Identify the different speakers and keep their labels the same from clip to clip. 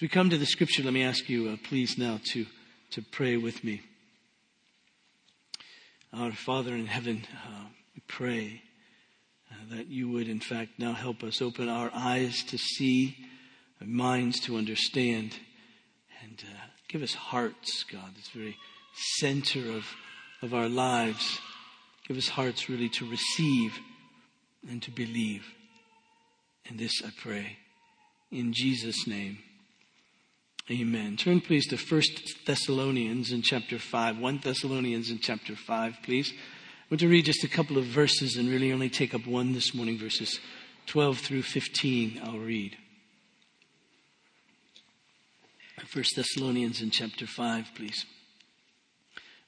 Speaker 1: As we come to the scripture, let me ask you, uh, please, now to, to pray with me. Our Father in heaven, uh, we pray uh, that you would, in fact, now help us open our eyes to see, our minds to understand, and uh, give us hearts, God, this very center of, of our lives. Give us hearts really to receive and to believe. And this I pray in Jesus' name. Amen. Turn please to 1 Thessalonians in chapter 5. 1 Thessalonians in chapter 5, please. I want to read just a couple of verses and really only take up one this morning, verses 12 through 15. I'll read. 1 Thessalonians in chapter 5, please.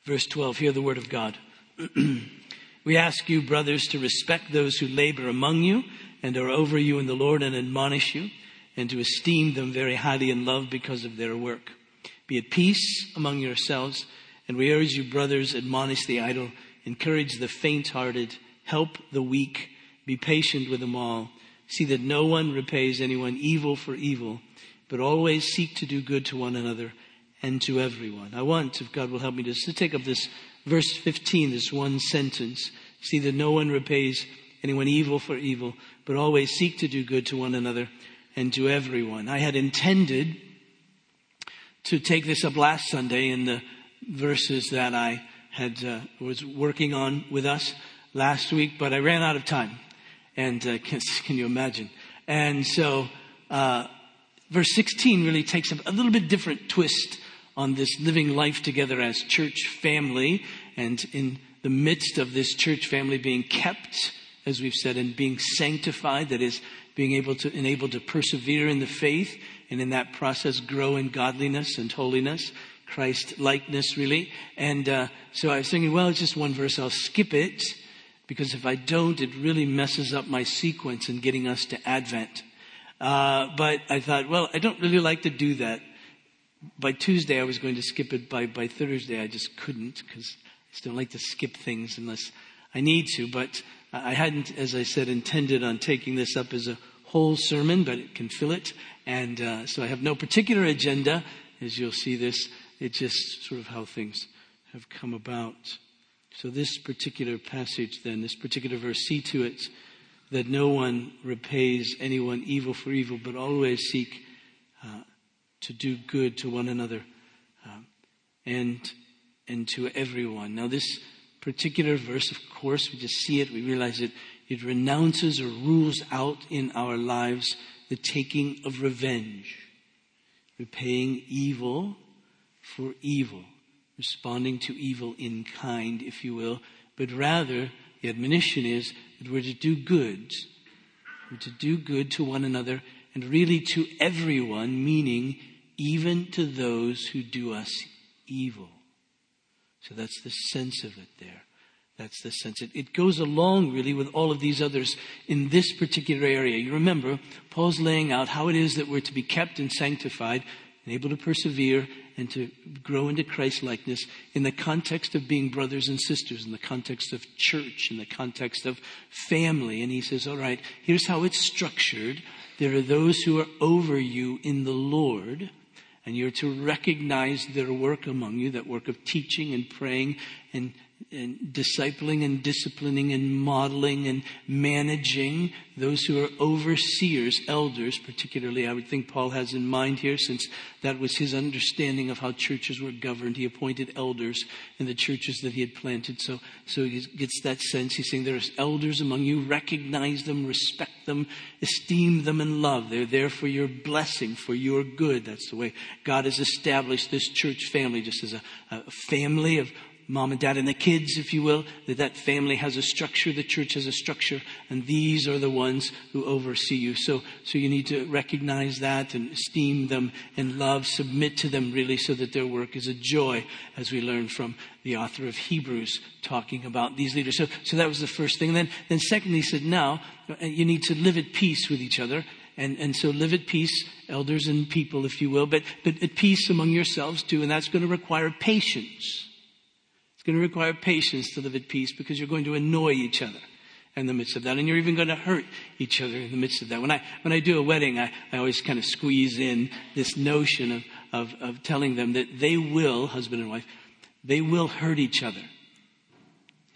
Speaker 1: Verse 12, hear the word of God. we ask you, brothers, to respect those who labor among you and are over you in the Lord and admonish you and to esteem them very highly in love because of their work. Be at peace among yourselves, and we urge you, brothers, admonish the idle, encourage the faint hearted, help the weak, be patient with them all. See that no one repays anyone evil for evil, but always seek to do good to one another and to everyone. I want, if God will help me, just to take up this verse 15, this one sentence. See that no one repays anyone evil for evil, but always seek to do good to one another and to everyone. I had intended to take this up last Sunday in the verses that I had uh, was working on with us last week, but I ran out of time. And uh, can, can, you imagine? And so, uh, verse 16 really takes a little bit different twist on this living life together as church family, and in the midst of this church family being kept, as we've said, and being sanctified, that is, being able to enable to persevere in the faith and in that process grow in godliness and holiness, Christ likeness really. And uh, so I was thinking, well, it's just one verse. I'll skip it because if I don't, it really messes up my sequence in getting us to Advent. Uh, but I thought, well, I don't really like to do that. By Tuesday, I was going to skip it. By by Thursday, I just couldn't because I don't like to skip things unless I need to. But I hadn't, as I said, intended on taking this up as a whole sermon, but it can fill it. And uh, so I have no particular agenda. As you'll see this, it's just sort of how things have come about. So this particular passage then, this particular verse, see to it that no one repays anyone evil for evil, but always seek uh, to do good to one another uh, and and to everyone. Now this particular verse, of course, we just see it, we realize it, it renounces or rules out in our lives the taking of revenge, repaying evil for evil, responding to evil in kind, if you will, but rather the admonition is that we're to do good, we're to do good to one another and really to everyone, meaning even to those who do us evil. So that's the sense of it there. That's the sense. It, it, goes along really with all of these others in this particular area. You remember, Paul's laying out how it is that we're to be kept and sanctified and able to persevere and to grow into Christ likeness in the context of being brothers and sisters, in the context of church, in the context of family. And he says, all right, here's how it's structured. There are those who are over you in the Lord and you're to recognize their work among you, that work of teaching and praying and and discipling and disciplining and modeling and managing those who are overseers, elders, particularly, I would think Paul has in mind here, since that was his understanding of how churches were governed. He appointed elders in the churches that he had planted. So, so he gets that sense. He's saying there's elders among you. Recognize them, respect them, esteem them, and love. They're there for your blessing, for your good. That's the way God has established this church family, just as a, a family of mom and dad and the kids, if you will, that that family has a structure, the church has a structure, and these are the ones who oversee you. So, so you need to recognize that and esteem them and love, submit to them really so that their work is a joy, as we learn from the author of Hebrews talking about these leaders. So, so that was the first thing. Then, then secondly, he said, now uh, you need to live at peace with each other. And, and so live at peace, elders and people, if you will, but, but at peace among yourselves too, and that's going to require patience. It's going to require patience to live at peace because you're going to annoy each other. in the midst of that. And you're even going to hurt each other in the midst of that. When I, when I do a wedding, I, I always kind of squeeze in this notion of, of, of telling them that they will, husband and wife, they will hurt each other.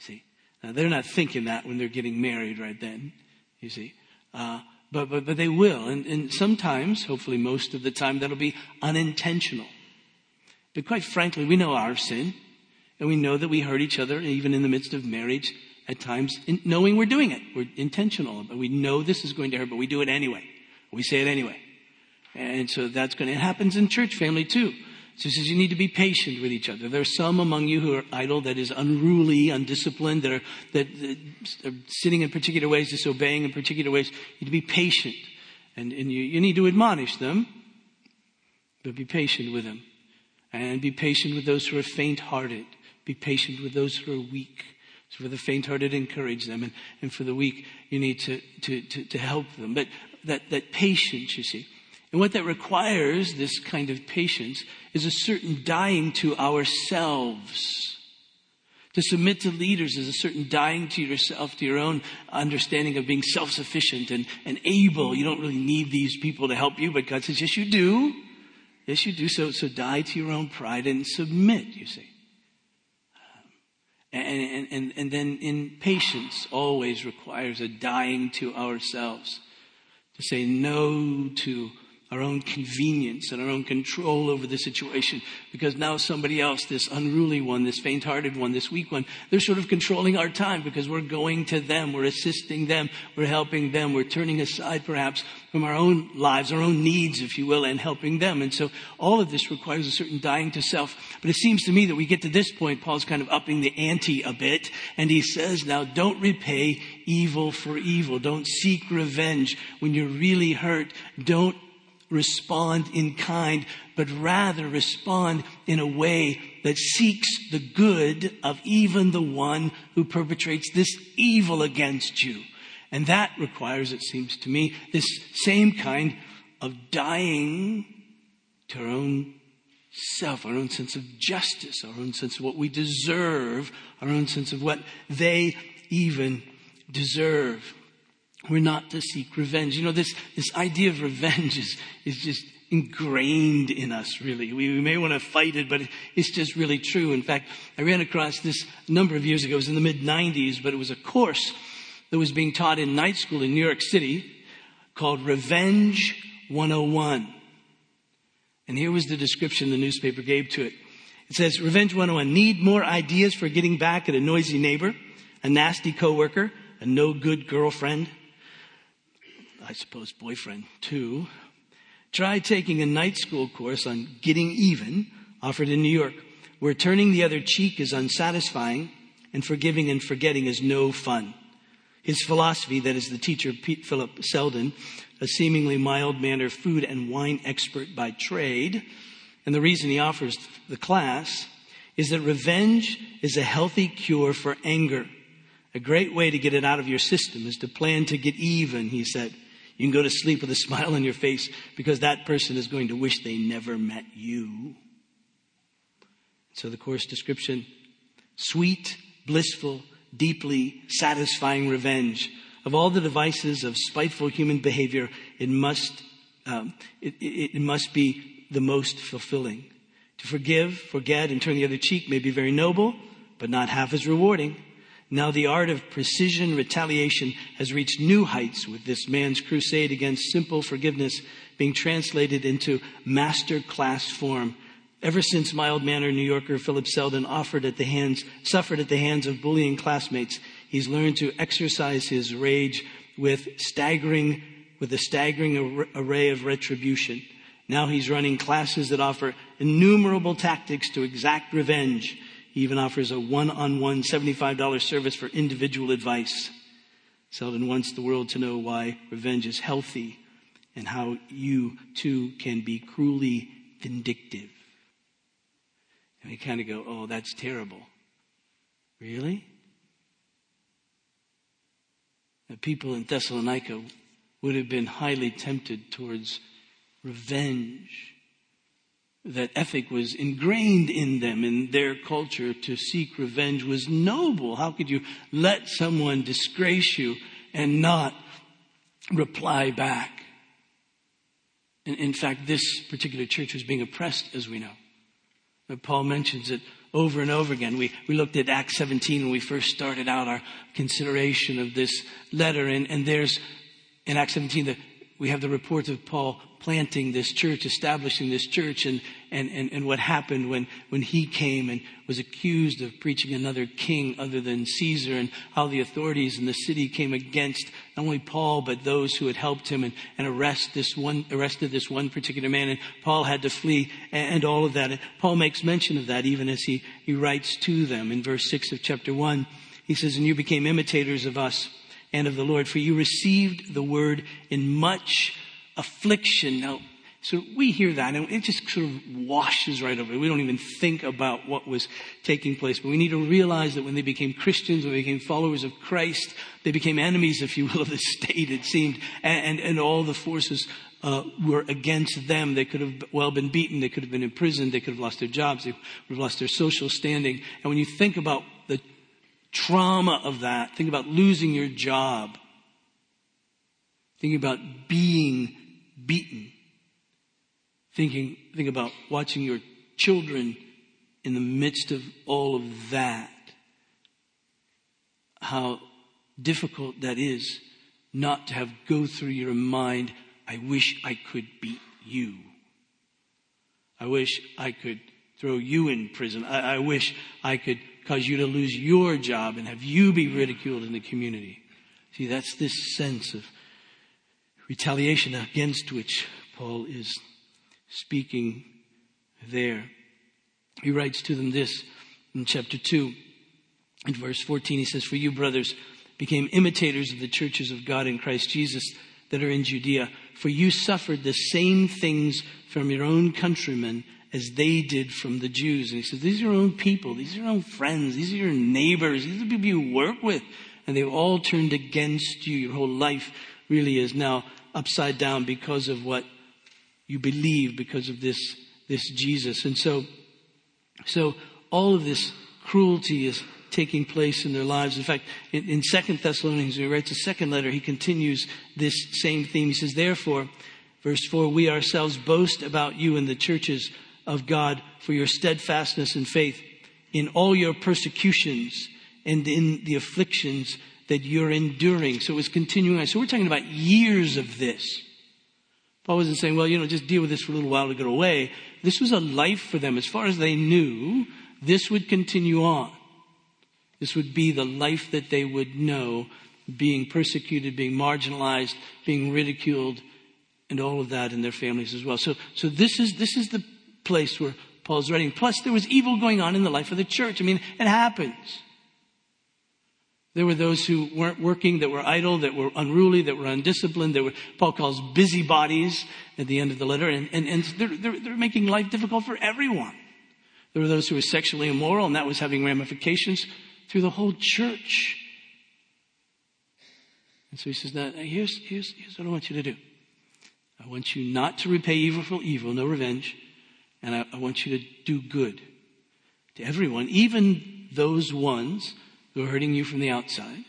Speaker 1: See? Now, they're not thinking that when they're getting married right then, you see. Uh, but, but, but they will. And, and sometimes, hopefully most of the time, that'll be unintentional. But quite frankly, we know our sin. And we know that we hurt each other, even in the midst of marriage, at times, knowing we're doing it. We're intentional. But we know this is going to hurt, but we do it anyway. We say it anyway. And so that's going to, it happens in church family too. So he says you need to be patient with each other. There are some among you who are idle, that is unruly, undisciplined, that are, that, that are sitting in particular ways, disobeying in particular ways. You need to be patient. And, and you, you need to admonish them, but be patient with them. And be patient with those who are faint hearted. Be patient with those who are weak. So for the faint-hearted, encourage them. And, and for the weak, you need to, to, to, to help them. But that, that patience, you see. And what that requires, this kind of patience, is a certain dying to ourselves. To submit to leaders is a certain dying to yourself, to your own understanding of being self-sufficient and, and able. You don't really need these people to help you, but God says, yes, you do. Yes, you do. So, so die to your own pride and submit, you see. And, and, and then in patience always requires a dying to ourselves. To say no to our own convenience and our own control over the situation because now somebody else, this unruly one, this faint hearted one, this weak one, they're sort of controlling our time because we're going to them, we're assisting them, we're helping them, we're turning aside perhaps from our own lives, our own needs, if you will, and helping them. And so all of this requires a certain dying to self. But it seems to me that we get to this point, Paul's kind of upping the ante a bit, and he says, now don't repay evil for evil. Don't seek revenge when you're really hurt. Don't respond in kind, but rather respond in a way that seeks the good of even the one who perpetrates this evil against you. And that requires, it seems to me, this same kind of dying to our own self, our own sense of justice, our own sense of what we deserve, our own sense of what they even deserve. We're not to seek revenge. You know, this, this idea of revenge is, is just ingrained in us, really. We, we may want to fight it, but it, it's just really true. In fact, I ran across this a number of years ago. It was in the mid 90s, but it was a course that was being taught in night school in New York City called Revenge 101. And here was the description the newspaper gave to it. It says, Revenge 101, need more ideas for getting back at a noisy neighbor, a nasty coworker, a no good girlfriend, I suppose boyfriend too. Try taking a night school course on getting even offered in New York, where turning the other cheek is unsatisfying and forgiving and forgetting is no fun. His philosophy, that is the teacher Pete Philip Selden, a seemingly mild-mannered food and wine expert by trade, and the reason he offers the class is that revenge is a healthy cure for anger. A great way to get it out of your system is to plan to get even, he said. You can go to sleep with a smile on your face because that person is going to wish they never met you. So the course description, sweet, blissful, deeply satisfying revenge. Of all the devices of spiteful human behavior, it must, um, it, it, it must be the most fulfilling. To forgive, forget, and turn the other cheek may be very noble, but not half as rewarding. Now the art of precision retaliation has reached new heights with this man's crusade against simple forgiveness being translated into master class form. Ever since mild-mannered New Yorker Philip Selden offered at the hands, suffered at the hands of bullying classmates, he's learned to exercise his rage with staggering, with a staggering array of retribution. Now he's running classes that offer innumerable tactics to exact revenge he even offers a one-on-one $75 service for individual advice. Selden wants the world to know why revenge is healthy and how you too can be cruelly vindictive. And we kind of go, oh, that's terrible. Really? The people in Thessalonica would have been highly tempted towards revenge that ethic was ingrained in them, in their culture, to seek revenge was noble. How could you let someone disgrace you and not reply back? In, in fact, this particular church was being oppressed, as we know. But Paul mentions it over and over again. We, we looked at Acts 17 when we first started out our consideration of this letter, and, and there's in Acts 17 the we have the report of Paul planting this church, establishing this church, and, and, and, and what happened when, when he came and was accused of preaching another king other than Caesar, and how the authorities in the city came against not only Paul, but those who had helped him and, and arrest this one, arrested this one particular man, and Paul had to flee, and, and all of that. And Paul makes mention of that even as he, he writes to them in verse 6 of chapter 1. He says, And you became imitators of us and of the Lord, for you received the word in much affliction. Now, so we hear that and it just sort of washes right over. We don't even think about what was taking place. But we need to realize that when they became Christians, when they became followers of Christ, they became enemies, if you will, of the state, it seemed. And, and, and all the forces uh, were against them. They could have well been beaten. They could have been imprisoned. They could have lost their jobs. They would have lost their social standing. And when you think about the trauma of that. Think about losing your job. Thinking about being beaten. Thinking, think about watching your children in the midst of all of that. How difficult that is not to have go through your mind, I wish I could beat you. I wish I could throw you in prison. I, I wish I could cause you to lose your job and have you be ridiculed in the community. See, that's this sense of retaliation against which Paul is speaking there. He writes to them this in chapter 2. In verse 14, he says, For you, brothers, became imitators of the churches of God in Christ Jesus that are in Judea, for you suffered the same things from your own countrymen as they did from the Jews. And he says, these are your own people. These are your own friends. These are your neighbors. These are the people you work with. And they've all turned against you. Your whole life really is now upside down because of what you believe, because of this, this Jesus. And so, so all of this cruelty is taking place in their lives. In fact, in, in Second Thessalonians, he writes a second letter, he continues this same theme. He says, therefore, verse four, we ourselves boast about you in the churches of God for your steadfastness and faith in all your persecutions and in the afflictions that you're enduring. So it's continuing on. So we're talking about years of this. Paul wasn't saying, well, you know, just deal with this for a little while to get away. This was a life for them. As far as they knew, this would continue on. This would be the life that they would know, being persecuted, being marginalized, being ridiculed, and all of that in their families as well. So, so this is, this is the place where Paul's writing. Plus, there was evil going on in the life of the church. I mean, it happens. There were those who weren't working, that were idle, that were unruly, that were undisciplined. There were, Paul calls busybodies at the end of the letter, and, and, and they're, they're, they're making life difficult for everyone. There were those who were sexually immoral, and that was having ramifications through the whole church. And so he says, now, here's, here's, here's what I want you to do. I want you not to repay evil for evil, no revenge. And I, I want you to do good to everyone, even those ones who are hurting you from the outside,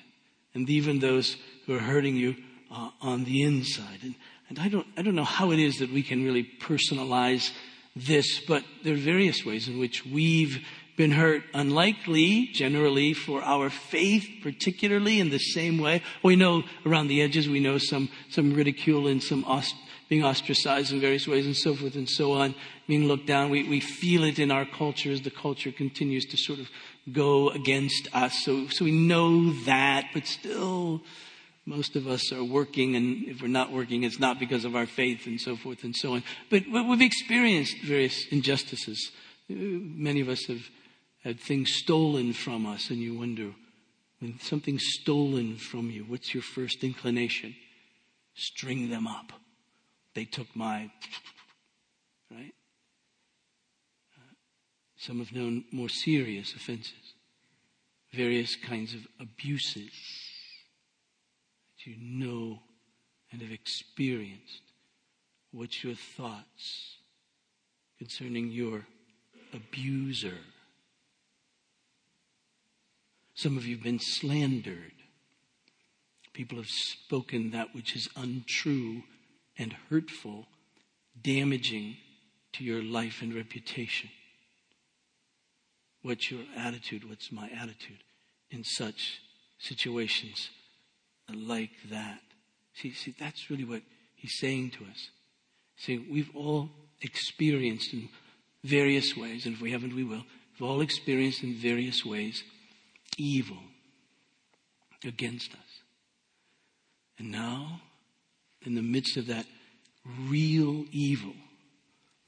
Speaker 1: and even those who are hurting you uh, on the inside. And, and I don't, I don't know how it is that we can really personalize this, but there are various ways in which we've been hurt. Unlikely, generally, for our faith, particularly in the same way. We know around the edges, we know some, some ridicule and some ost- being ostracized in various ways and so forth and so on, being looked down. We, we feel it in our culture as the culture continues to sort of go against us. So, so we know that, but still, most of us are working, and if we're not working, it's not because of our faith and so forth and so on. But, but we've experienced various injustices. Uh, many of us have had things stolen from us, and you wonder, when something's stolen from you, what's your first inclination? String them up. They took my, right? Some have known more serious offenses, various kinds of abuses that you know and have experienced. What's your thoughts concerning your abuser. Some of you have been slandered. People have spoken that which is untrue and hurtful, damaging to your life and reputation. What's your attitude? What's my attitude in such situations like that? See, see, that's really what he's saying to us. See, we've all experienced in various ways, and if we haven't, we will. We've all experienced in various ways evil against us. And now, in the midst of that real evil,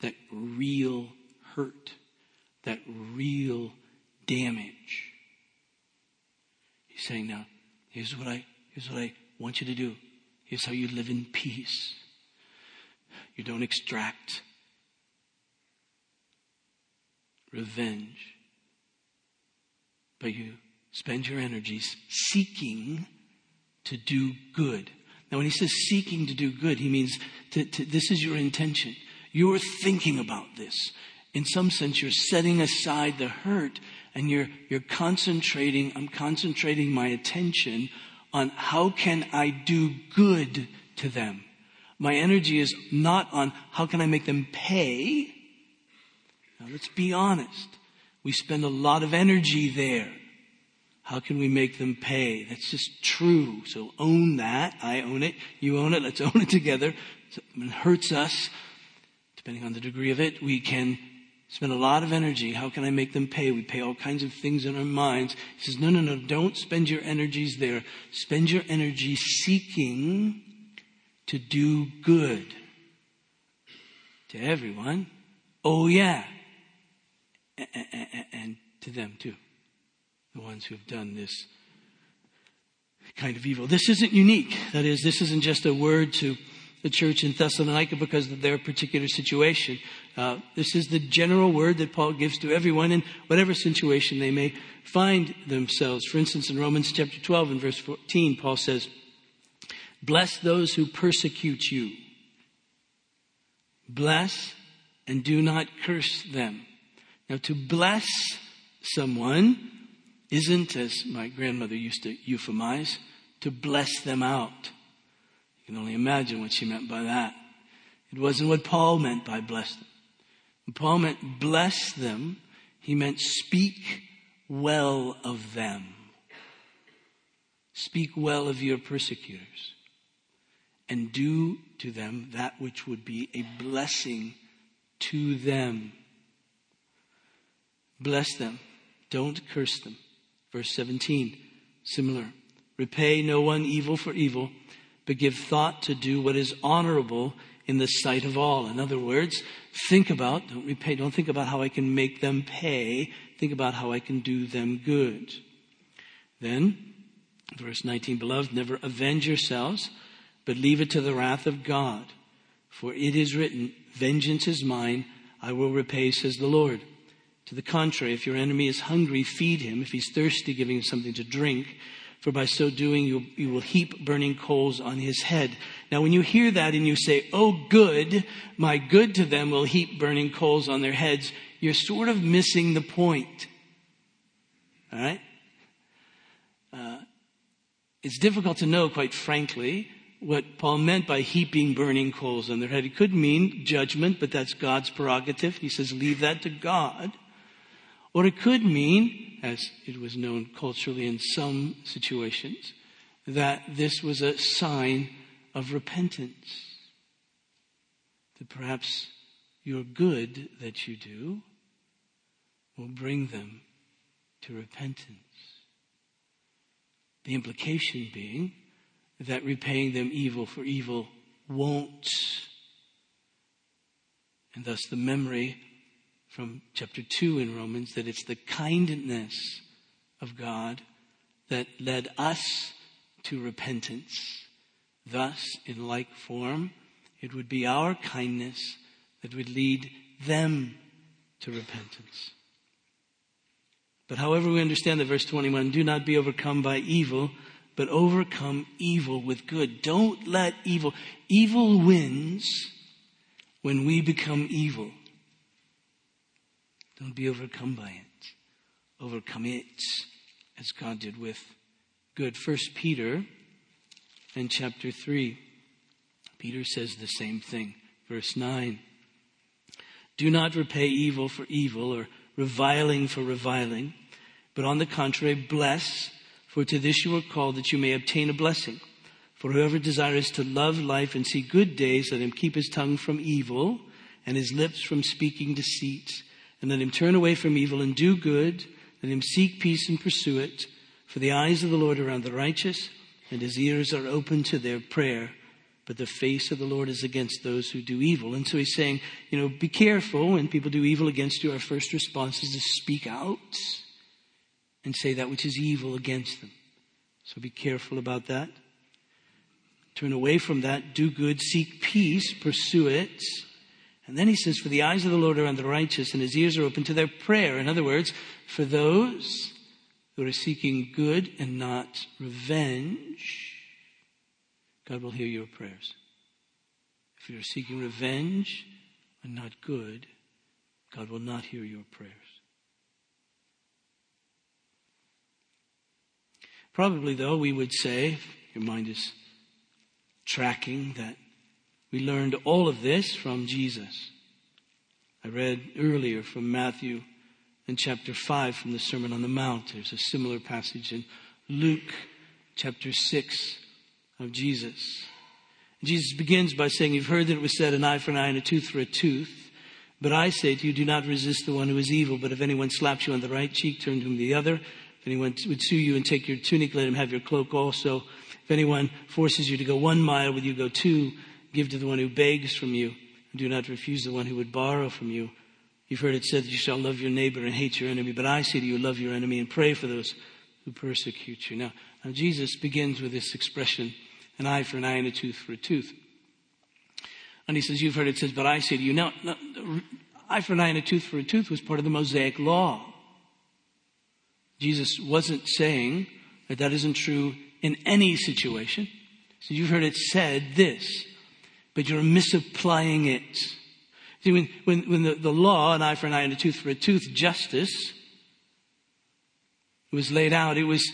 Speaker 1: that real hurt, that real damage, he's saying, now, here's what I, here's what I want you to do. Here's how you live in peace. You don't extract revenge, but you spend your energies seeking to do good. Now, when he says seeking to do good, he means to, to, this is your intention. You're thinking about this. In some sense, you're setting aside the hurt and you're, you're concentrating, I'm concentrating my attention on how can I do good to them. My energy is not on how can I make them pay. Now let's be honest. We spend a lot of energy there. How can we make them pay? That's just true. So own that. I own it. You own it. Let's own it together. It hurts us. Depending on the degree of it, we can spend a lot of energy. How can I make them pay? We pay all kinds of things in our minds. He says, no, no, no, don't spend your energies there. Spend your energy seeking to do good to everyone. Oh yeah. And to them too the ones who have done this kind of evil. This isn't unique. That is, this isn't just a word to the church in Thessalonica because of their particular situation. Uh, this is the general word that Paul gives to everyone in whatever situation they may find themselves. For instance, in Romans chapter 12 and verse 14, Paul says, Bless those who persecute you. Bless and do not curse them. Now, to bless someone isn't, as my grandmother used to euphemize, to bless them out. You can only imagine what she meant by that. It wasn't what Paul meant by bless them. Paul meant bless them, he meant speak well of them. Speak well of your persecutors and do to them that which would be a blessing to them. Bless them. Don't curse them. Verse 17, similar. Repay no one evil for evil, but give thought to do what is honorable in the sight of all. In other words, think about, don't repay, don't think about how I can make them pay. Think about how I can do them good. Then, verse 19, beloved, never avenge yourselves, but leave it to the wrath of God. For it is written, vengeance is mine, I will repay, says the Lord. To the contrary, if your enemy is hungry, feed him. If he's thirsty, give him something to drink. For by so doing, you, you will heap burning coals on his head. Now, when you hear that and you say, Oh, good, my good to them will heap burning coals on their heads, you're sort of missing the point. All right? Uh, it's difficult to know, quite frankly, what Paul meant by heaping burning coals on their head. It could mean judgment, but that's God's prerogative. He says, leave that to God. Or it could mean, as it was known culturally in some situations, that this was a sign of repentance. That perhaps your good that you do will bring them to repentance. The implication being that repaying them evil for evil won't. And thus the memory from chapter 2 in Romans that it's the kindness of God that led us to repentance. Thus, in like form, it would be our kindness that would lead them to repentance. But however we understand the verse 21, do not be overcome by evil, but overcome evil with good. Don't let evil, evil wins when we become evil. Don't be overcome by it. Overcome it as God did with good. First Peter and chapter 3. Peter says the same thing. Verse 9. Do not repay evil for evil or reviling for reviling, but on the contrary, bless, for to this you are called that you may obtain a blessing. For whoever desires to love life and see good days, let him keep his tongue from evil and his lips from speaking deceit. And let him turn away from evil and do good. Let him seek peace and pursue it. For the eyes of the Lord are on the righteous, and his ears are open to their prayer. But the face of the Lord is against those who do evil. And so he's saying, you know, be careful when people do evil against you. Our first response is to speak out and say that which is evil against them. So be careful about that. Turn away from that, do good, seek peace, pursue it. And then he says, For the eyes of the Lord are on the righteous, and his ears are open to their prayer. In other words, for those who are seeking good and not revenge, God will hear your prayers. If you're seeking revenge and not good, God will not hear your prayers. Probably, though, we would say, your mind is tracking that we learned all of this from Jesus. I read earlier from Matthew in chapter 5 from the Sermon on the Mount. There's a similar passage in Luke chapter 6 of Jesus. Jesus begins by saying, You've heard that it was said, an eye for an eye and a tooth for a tooth. But I say to you, do not resist the one who is evil. But if anyone slaps you on the right cheek, turn to him the other. If anyone would sue you and take your tunic, let him have your cloak also. If anyone forces you to go one mile, will you go two? Give to the one who begs from you. And do not refuse the one who would borrow from you. You've heard it said that you shall love your neighbor and hate your enemy. But I say to you, love your enemy and pray for those who persecute you. Now, now Jesus begins with this expression, an eye for an eye and a tooth for a tooth. And he says, you've heard it says, but I say to you. Now, now eye for an eye and a tooth for a tooth was part of the Mosaic law. Jesus wasn't saying that that isn't true in any situation. So you've heard it said this, but you're misapplying it. See, when, when, when the, the law, an eye for an eye and a tooth for a tooth, justice, was laid out, it was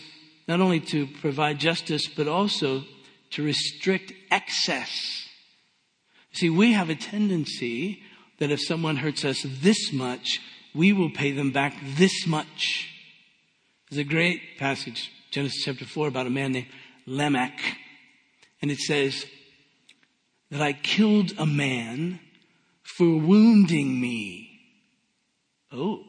Speaker 1: not only to provide justice, but also to restrict excess. See, we have a tendency that if someone hurts us this much, we will pay them back this much. There's a great passage Genesis chapter 4 about a man named Lamech. And it says that I killed a man for wounding me. Oh.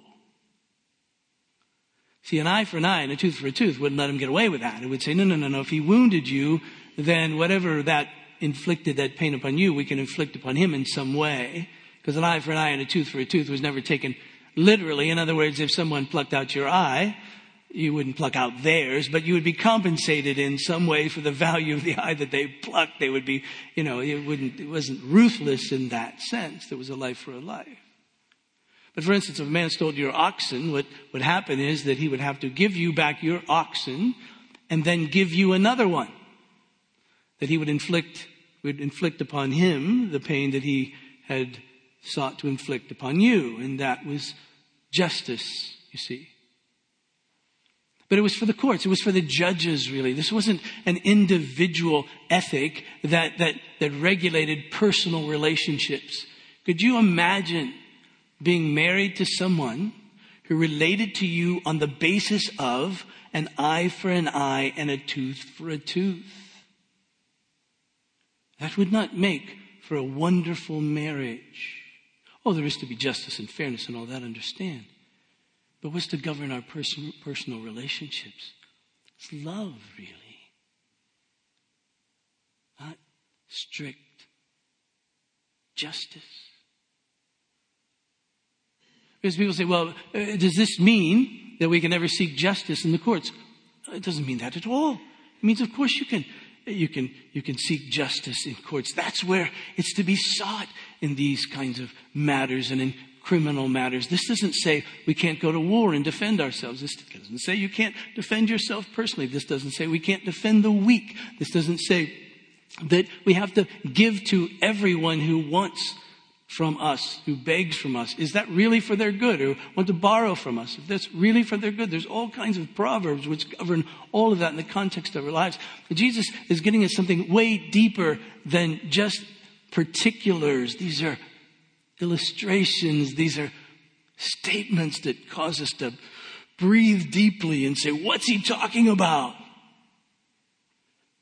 Speaker 1: See, an eye for an eye and a tooth for a tooth wouldn't let him get away with that. It would say, no, no, no, no. If he wounded you, then whatever that inflicted that pain upon you, we can inflict upon him in some way. Because an eye for an eye and a tooth for a tooth was never taken literally. In other words, if someone plucked out your eye, you wouldn't pluck out theirs, but you would be compensated in some way for the value of the eye that they plucked. They would be, you know, it wouldn't, it wasn't ruthless in that sense. There was a life for a life. But for instance, if a man stole your oxen, what would happen is that he would have to give you back your oxen and then give you another one. That he would inflict, would inflict upon him the pain that he had sought to inflict upon you. And that was justice, you see. But it was for the courts. It was for the judges, really. This wasn't an individual ethic that, that, that regulated personal relationships. Could you imagine being married to someone who related to you on the basis of an eye for an eye and a tooth for a tooth? That would not make for a wonderful marriage. Oh, there is to be justice and fairness and all that, understand. But what's to govern our person, personal relationships? It's love, really. Not strict justice. Because people say, well, uh, does this mean that we can never seek justice in the courts? It doesn't mean that at all. It means, of course, you can, you can, you can seek justice in courts. That's where it's to be sought in these kinds of matters and in criminal matters. This doesn't say we can't go to war and defend ourselves. This doesn't say you can't defend yourself personally. This doesn't say we can't defend the weak. This doesn't say that we have to give to everyone who wants from us, who begs from us, is that really for their good or want to borrow from us? If that's really for their good, there's all kinds of proverbs which govern all of that in the context of our lives. But Jesus is getting at something way deeper than just particulars. These are illustrations. These are statements that cause us to breathe deeply and say, what's he talking about?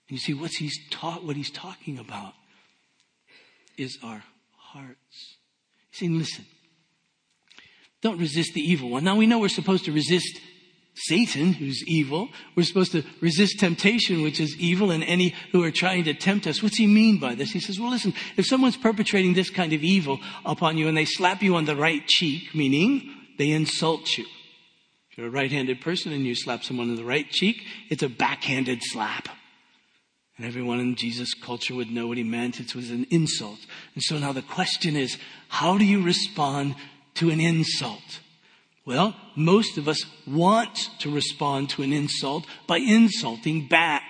Speaker 1: And you see, what's he's taught, what he's talking about is our hearts. He's saying, listen, don't resist the evil one. Now we know we're supposed to resist Satan, who's evil. We're supposed to resist temptation, which is evil, and any who are trying to tempt us. What's he mean by this? He says, well, listen, if someone's perpetrating this kind of evil upon you and they slap you on the right cheek, meaning they insult you. If you're a right-handed person and you slap someone on the right cheek, it's a backhanded slap. And everyone in Jesus' culture would know what he meant. It was an insult. And so now the question is, how do you respond to an insult? Well, most of us want to respond to an insult by insulting back.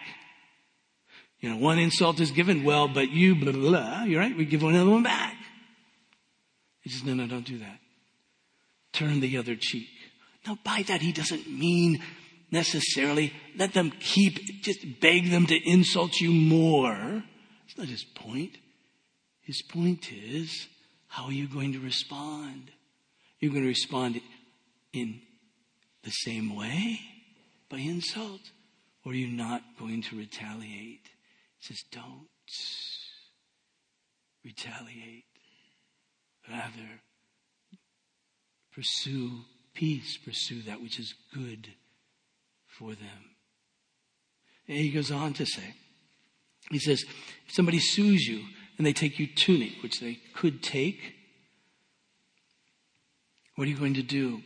Speaker 1: You know, one insult is given, well, but you, blah, blah, blah. You're right, we give another one back. He says, no, no, don't do that. Turn the other cheek. Now, by that, he doesn't mean necessarily let them keep, just beg them to insult you more. It's not his point. His point is, how are you going to respond? You're going to respond in the same way by insult, or are you not going to retaliate? He says, don't retaliate. Rather, pursue peace, pursue that which is good for them. And he goes on to say, he says, if somebody sues you and they take your tunic, which they could take, what are you going to do?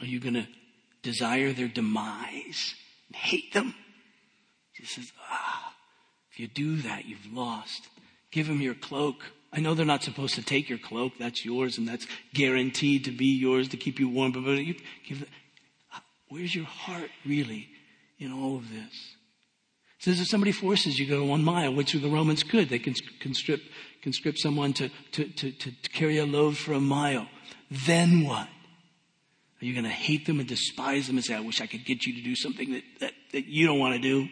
Speaker 1: Are you going to desire their demise and hate them? He says, ah, if you do that, you've lost. Give them your cloak. I know they're not supposed to take your cloak. That's yours and that's guaranteed to be yours to keep you warm. But you give, Where's your heart really in all of this? It says if somebody forces you to go one mile, which the Romans could, they can conscript, conscript someone to, to, to, to carry a load for a mile. Then what? Are you going to hate them and despise them and say, I wish I could get you to do something that, that, that you don't want to do?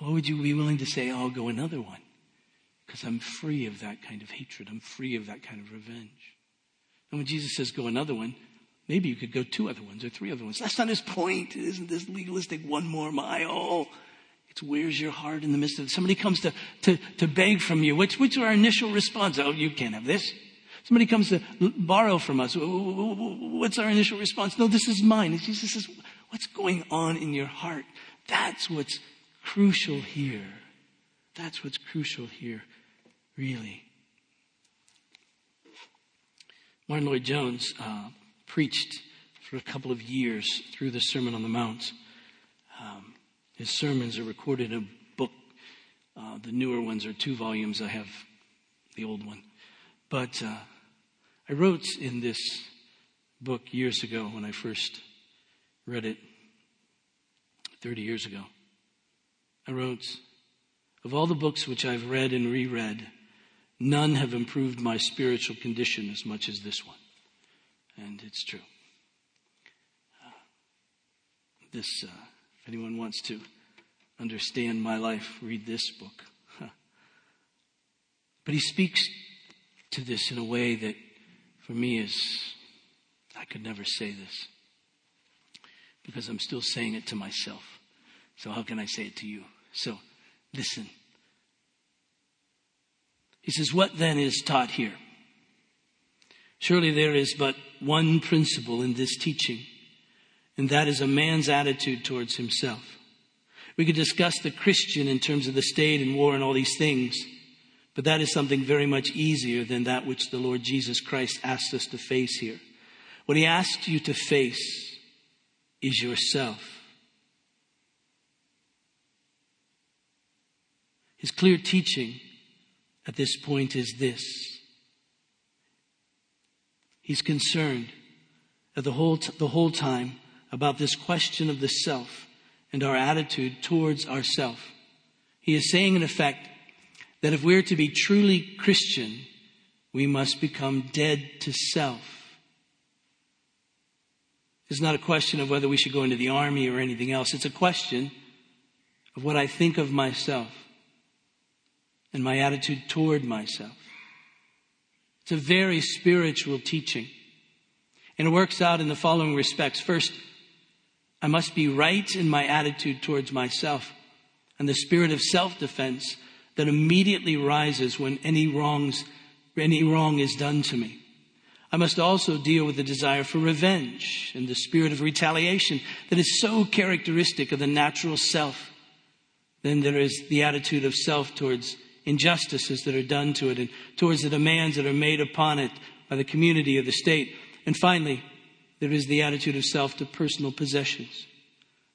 Speaker 1: Or would you be willing to say, I'll go another one? Because I'm free of that kind of hatred. I'm free of that kind of revenge. And when Jesus says, go another one, Maybe you could go two other ones or three other ones. That's not his point. It isn't this legalistic one more mile. It's where's your heart in the midst of it. Somebody comes to, to, to beg from you. What's, what's our initial response? Oh, you can't have this. Somebody comes to borrow from us. What's our initial response? No, this is mine. Jesus says, what's going on in your heart? That's what's crucial here. That's what's crucial here, really. Martyn Lloyd-Jones, uh, preached for a couple of years through the Sermon on the Mount. Um, his sermons are recorded in a book. Uh, the newer ones are two volumes. I have the old one. But uh, I wrote in this book years ago when I first read it, 30 years ago. I wrote, Of all the books which I've read and reread, none have improved my spiritual condition as much as this one. And it's true. Uh, this, uh, if anyone wants to understand my life, read this book. But he speaks to this in a way that for me is, I could never say this because I'm still saying it to myself. So how can I say it to you? So listen. He says, what then is taught here? Surely there is but one principle in this teaching, and that is a man's attitude towards himself. We could discuss the Christian in terms of the state and war and all these things, but that is something very much easier than that which the Lord Jesus Christ asked us to face here. What he asked you to face is yourself. His clear teaching at this point is this He's concerned at the whole, t- the whole time about this question of the self and our attitude towards ourself. He is saying, in effect, that if we're to be truly Christian, we must become dead to self. It's not a question of whether we should go into the army or anything else. It's a question of what I think of myself and my attitude toward myself. It's a very spiritual teaching. And it works out in the following respects. First, I must be right in my attitude towards myself and the spirit of self-defense that immediately rises when any wrongs, any wrong is done to me. I must also deal with the desire for revenge and the spirit of retaliation that is so characteristic of the natural self. Then there is the attitude of self towards injustices that are done to it and towards the demands that are made upon it by the community or the state. And finally, there is the attitude of self to personal possessions.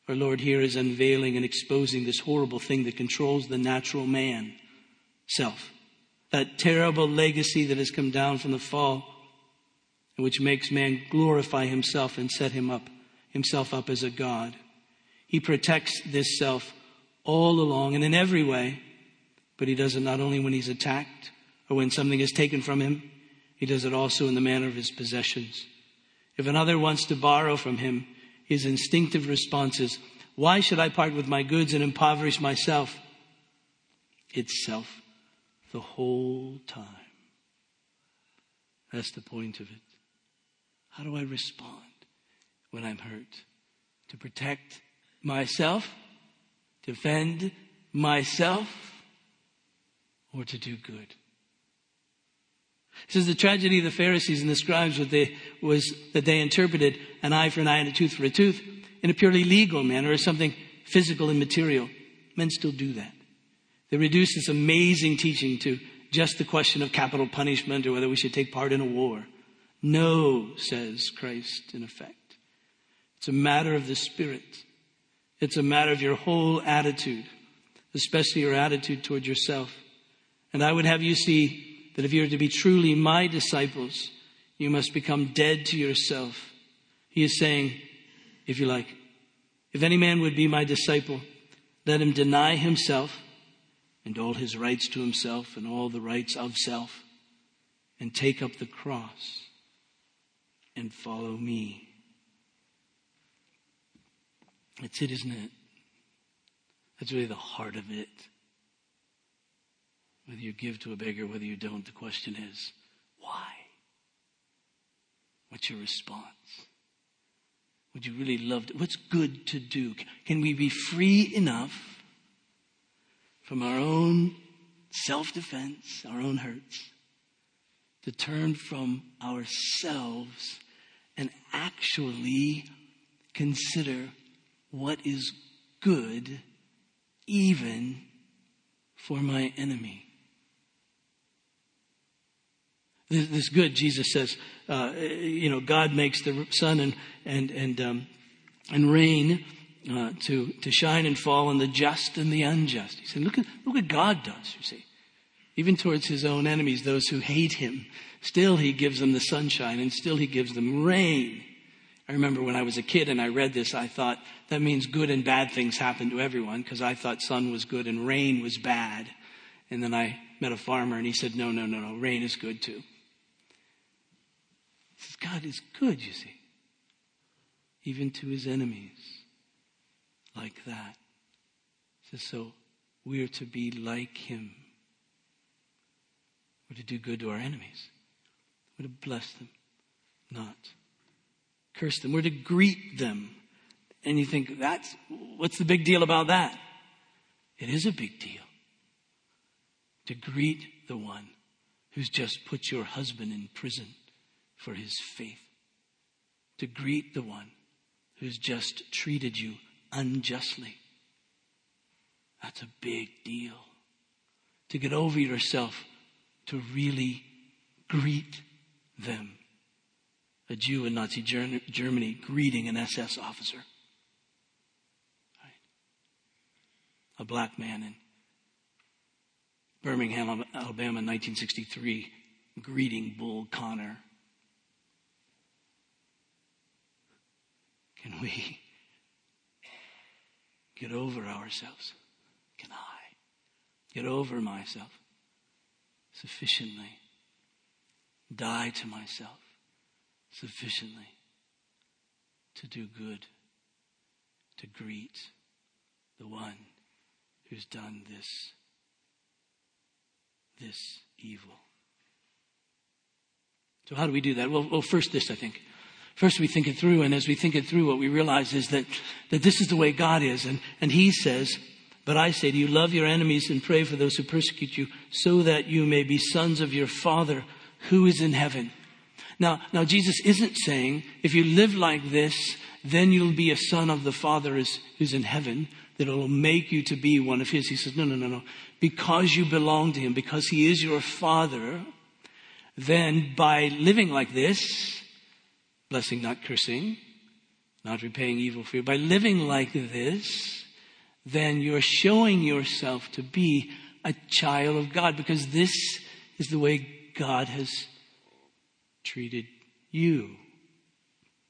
Speaker 1: Our Lord here is unveiling and exposing this horrible thing that controls the natural man, self. That terrible legacy that has come down from the fall, and which makes man glorify himself and set him up, himself up as a God. He protects this self all along and in every way but he does it not only when he's attacked or when something is taken from him, he does it also in the manner of his possessions. If another wants to borrow from him, his instinctive response is, Why should I part with my goods and impoverish myself? Itself the whole time. That's the point of it. How do I respond when I'm hurt? To protect myself? Defend myself? or to do good. This is the tragedy of the Pharisees and the scribes they, was that they interpreted an eye for an eye and a tooth for a tooth in a purely legal manner as something physical and material. Men still do that. They reduce this amazing teaching to just the question of capital punishment or whether we should take part in a war. No, says Christ in effect. It's a matter of the spirit. It's a matter of your whole attitude, especially your attitude toward yourself. And I would have you see that if you're to be truly my disciples, you must become dead to yourself. He is saying, if you like, if any man would be my disciple, let him deny himself and all his rights to himself and all the rights of self and take up the cross and follow me. That's it, isn't it? That's really the heart of it. Whether you give to a beggar, whether you don't, the question is, why? What's your response? Would you really love to? What's good to do? Can we be free enough from our own self defense, our own hurts, to turn from ourselves and actually consider what is good even for my enemy? This, is good, Jesus says, uh, you know, God makes the sun and, and, and, um, and rain uh, to, to shine and fall on the just and the unjust. He said, look at, look what God does, you see. Even towards his own enemies, those who hate him, still he gives them the sunshine and still he gives them rain. I remember when I was a kid and I read this, I thought that means good and bad things happen to everyone because I thought sun was good and rain was bad. And then I met a farmer and he said, no, no, no, no, rain is good too. God is good, you see, even to his enemies, like that. Says, so we're to be like him. We're to do good to our enemies. We're to bless them, not curse them. We're to greet them. And you think, that's, what's the big deal about that? It is a big deal. To greet the one who's just put your husband in prison for his faith. To greet the one who's just treated you unjustly. That's a big deal. To get over yourself, to really greet them. A Jew in Nazi Germany greeting an SS officer. A black man in Birmingham, Alabama in 1963 greeting Bull Connor. Can we get over ourselves? Can I get over myself sufficiently, die to myself sufficiently to do good, to greet the one who's done this, this evil. So how do we do that? Well, well, first this, I think. First we think it through, and as we think it through, what we realize is that, that this is the way God is. And, and He says, But I say to you, love your enemies and pray for those who persecute you, so that you may be sons of your Father who is in heaven. Now, now Jesus isn't saying, if you live like this, then you'll be a son of the Father who's in heaven, that will make you to be one of His. He says, no, no, no, no. Because you belong to Him, because He is your Father, then by living like this, blessing, not cursing, not repaying evil for you, by living like this, then you're showing yourself to be a child of God because this is the way God has treated you.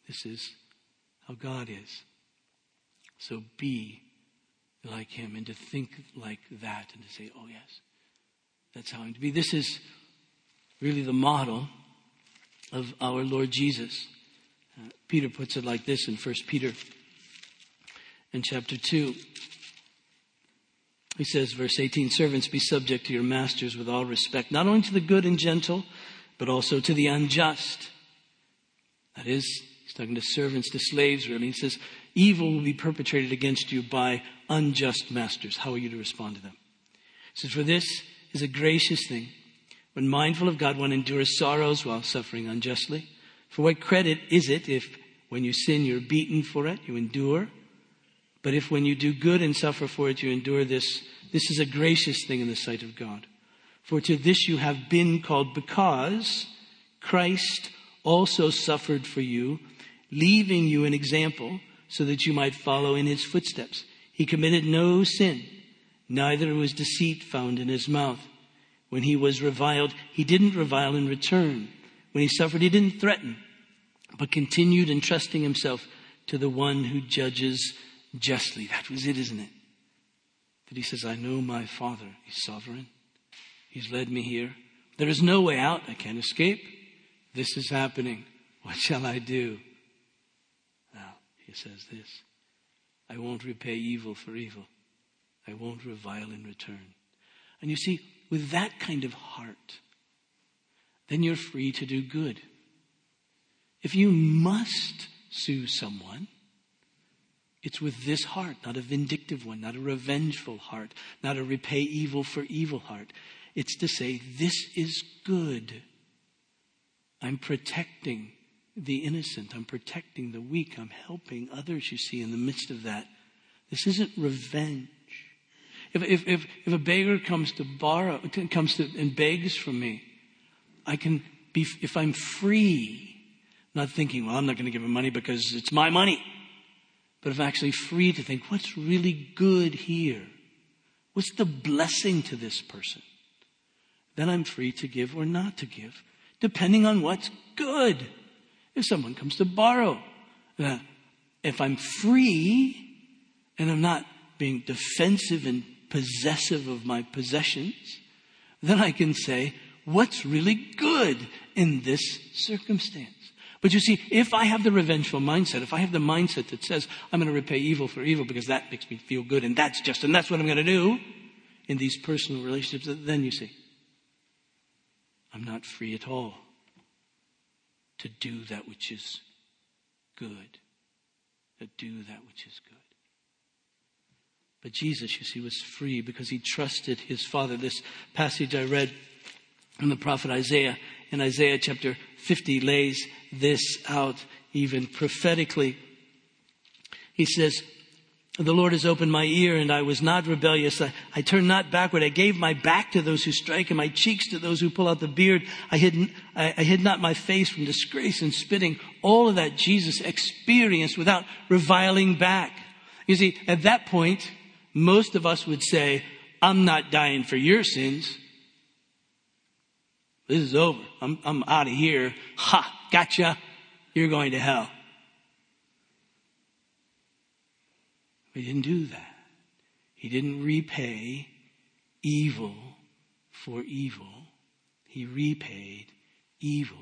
Speaker 1: This is how God is. So be like Him and to think like that and to say, oh, yes, that's how I'm to be. This is really the model of our Lord Jesus. Peter puts it like this in 1 Peter in chapter 2. He says, verse 18, servants, be subject to your masters with all respect, not only to the good and gentle, but also to the unjust. That is, he's talking to servants, to slaves, really. He says, evil will be perpetrated against you by unjust masters. How are you to respond to them? He says, for this is a gracious thing when mindful of God, one endures sorrows while suffering unjustly. For what credit is it if when you sin you're beaten for it, you endure? But if when you do good and suffer for it, you endure this, this is a gracious thing in the sight of God. For to this you have been called because Christ also suffered for you, leaving you an example so that you might follow in his footsteps. He committed no sin, neither was deceit found in his mouth. When he was reviled, he didn't revile in return. When he suffered, he didn't threaten, but continued entrusting himself to the one who judges justly. That was it, isn't it? That he says, I know my Father. He's sovereign. He's led me here. There is no way out. I can't escape. This is happening. What shall I do? Now, he says this I won't repay evil for evil, I won't revile in return. And you see, with that kind of heart, then you're free to do good. If you must sue someone, it's with this heart, not a vindictive one, not a revengeful heart, not a repay evil for evil heart. It's to say, this is good. I'm protecting the innocent. I'm protecting the weak. I'm helping others, you see, in the midst of that. This isn't revenge. If, if, if, if a beggar comes to borrow, comes to, and begs from me, I can be, if I'm free, not thinking, well, I'm not going to give him money because it's my money, but if I'm actually free to think, what's really good here? What's the blessing to this person? Then I'm free to give or not to give, depending on what's good. If someone comes to borrow, uh, if I'm free and I'm not being defensive and possessive of my possessions, then I can say, what's really good in this circumstance? But you see, if I have the revengeful mindset, if I have the mindset that says, I'm going to repay evil for evil because that makes me feel good and that's just, and that's what I'm going to do in these personal relationships, then you see, I'm not free at all to do that which is good, to do that which is good. But Jesus, you see, was free because he trusted his Father. This passage I read in the prophet Isaiah, in Isaiah chapter 50, lays this out even prophetically. He says, the Lord has opened my ear and I was not rebellious. I, I, turned not backward. I gave my back to those who strike and my cheeks to those who pull out the beard. I hid, I, I hid not my face from disgrace and spitting. All of that Jesus experienced without reviling back. You see, at that point, most of us would say, I'm not dying for your sins. This is over. I'm, I'm out of here. Ha, gotcha. You're going to hell. He didn't do that. He didn't repay evil for evil. he repaid evil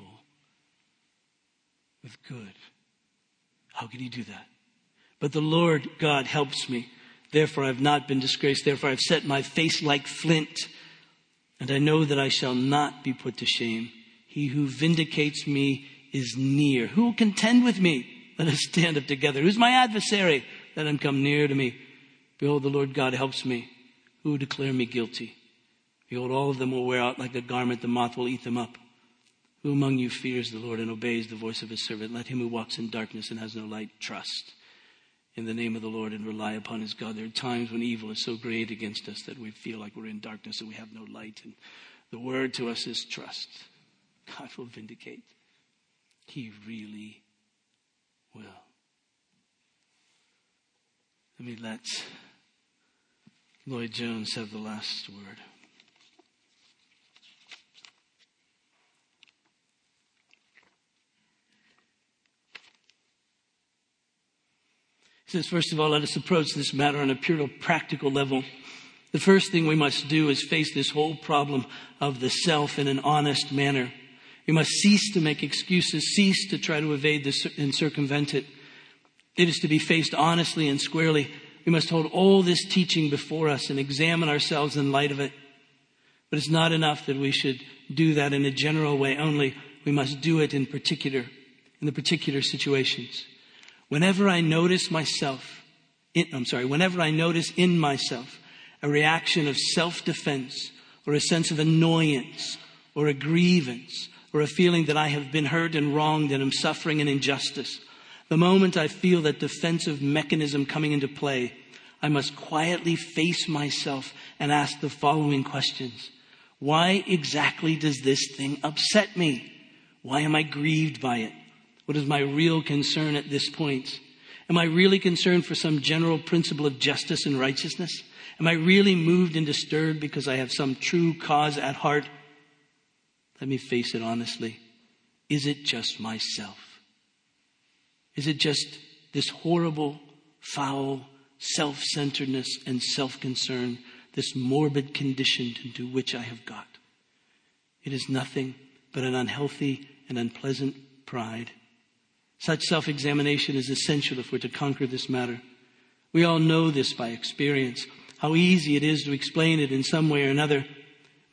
Speaker 1: with good. How could he do that? But the Lord God helps me. Therefore I have not been disgraced. Therefore I have set my face like flint. And I know that I shall not be put to shame. He who vindicates me is near. Who will contend with me? Let us stand up together. Who's my adversary? Let him come near to me. Behold, the Lord God helps me. Who will declare me guilty? Behold, all of them will wear out like a garment. The moth will eat them up. Who among you fears the Lord and obeys the voice of his servant? Let him who walks in darkness and has no light trust in the name of the Lord and rely upon his God. There are times when evil is so great against us that we feel like we're in darkness and we have no light. And the word to us is trust. God will vindicate. He really will. Let me let Lloyd Jones have the last word. Says, first of all, let us approach this matter on a pure practical level. The first thing we must do is face this whole problem of the self in an honest manner. We must cease to make excuses, cease to try to evade this and circumvent it. It is to be faced honestly and squarely. We must hold all this teaching before us and examine ourselves in light of it. But it's not enough that we should do that in a general way only. We must do it in particular, in the particular situations. Whenever I notice myself, in, I'm sorry, whenever I notice in myself a reaction of self-defense or a sense of annoyance or a grievance or a feeling that I have been hurt and wronged and am suffering an injustice, the moment I feel that defensive mechanism coming into play, I must quietly face myself and ask the following questions. Why exactly does this thing upset me? Why am I grieved by it? What is my real concern at this point? Am I really concerned for some general principle of justice and righteousness? Am I really moved and disturbed because I have some true cause at heart? Let me face it honestly. Is it just myself? Is it just this horrible, foul self centeredness and self concern, this morbid condition into which I have got? It is nothing but an unhealthy and unpleasant pride such self examination is essential if we're to conquer this matter. We all know this by experience, how easy it is to explain it in some way or another.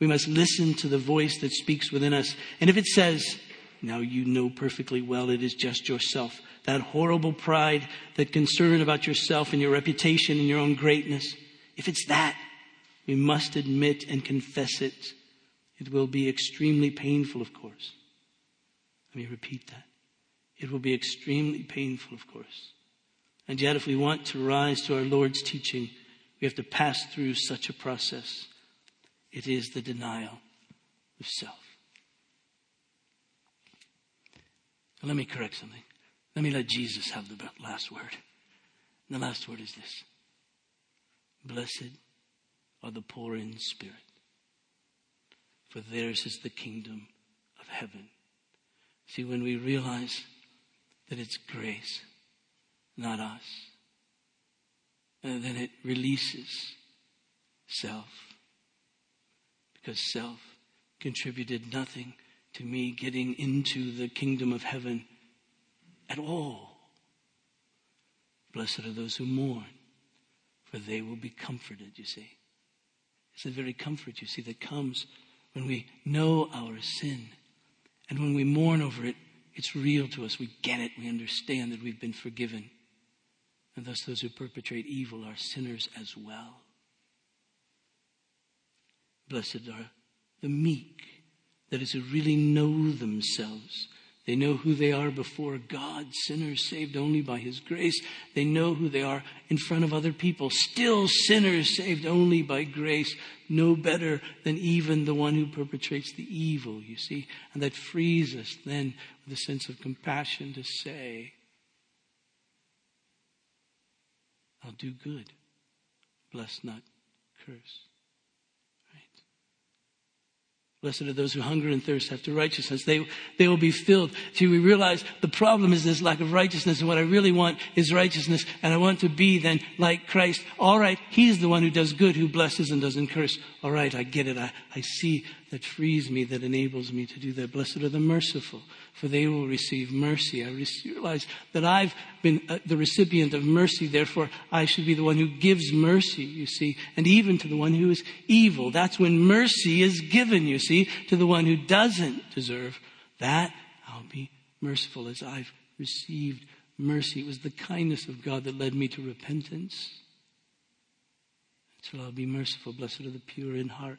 Speaker 1: We must listen to the voice that speaks within us. And if it says, now you know perfectly well it is just yourself, that horrible pride, that concern about yourself and your reputation and your own greatness, if it's that, we must admit and confess it. It will be extremely painful, of course. Let me repeat that. It will be extremely painful, of course. And yet, if we want to rise to our Lord's teaching, we have to pass through such a process. It is the denial of self. let me correct something. Let me let Jesus have the last word. And the last word is this Blessed are the poor in spirit, for theirs is the kingdom of heaven. See, when we realize that it's grace, not us. And then it releases self. Because self contributed nothing to me getting into the kingdom of heaven at all. Blessed are those who mourn, for they will be comforted, you see. It's the very comfort, you see, that comes when we know our sin and when we mourn over it it's real to us. We get it. We understand that we've been forgiven. And thus, those who perpetrate evil are sinners as well. Blessed are the meek, that is, who really know themselves they know who they are before God, sinners saved only by His grace. They know who they are in front of other people, still sinners saved only by grace, no better than even the one who perpetrates the evil, you see. And that frees us then with a sense of compassion to say, I'll do good, bless not curse. Blessed are those who hunger and thirst after righteousness. They, they will be filled. See, we realize the problem is this lack of righteousness, and what I really want is righteousness, and I want to be then like Christ. All right, He's the one who does good, who blesses and doesn't curse. All right, I get it. I, I see that frees me, that enables me to do that. Blessed are the merciful, for they will receive mercy. I realize that I've been uh, the recipient of mercy, therefore I should be the one who gives mercy, you see, and even to the one who is evil. That's when mercy is given, you see, to the one who doesn't deserve that. I'll be merciful as I've received mercy. It was the kindness of God that led me to repentance. So I'll be merciful. Blessed are the pure in heart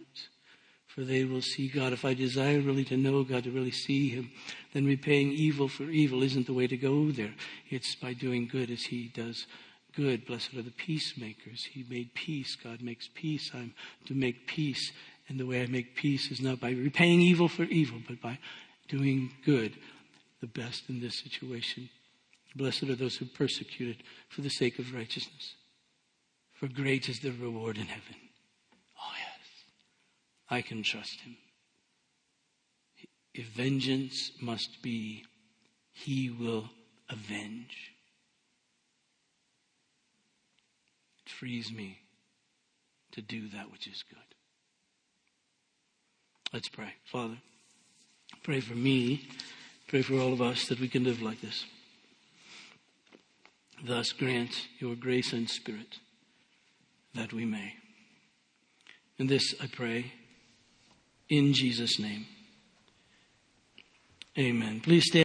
Speaker 1: for they will see God. If I desire really to know God, to really see Him, then repaying evil for evil isn't the way to go there. It's by doing good as He does good. Blessed are the peacemakers. He made peace. God makes peace. I'm to make peace. And the way I make peace is not by repaying evil for evil, but by doing good, the best in this situation. Blessed are those who persecuted for the sake of righteousness, for great is the reward in heaven. Oh, yes, I can trust him. If vengeance must be, he will avenge. It frees me to do that which is good. Let's pray. Father, pray for me, pray for all of us that we can live like this. Thus grant your grace and spirit that we may. And this I pray in Jesus' name. Amen. Please stand.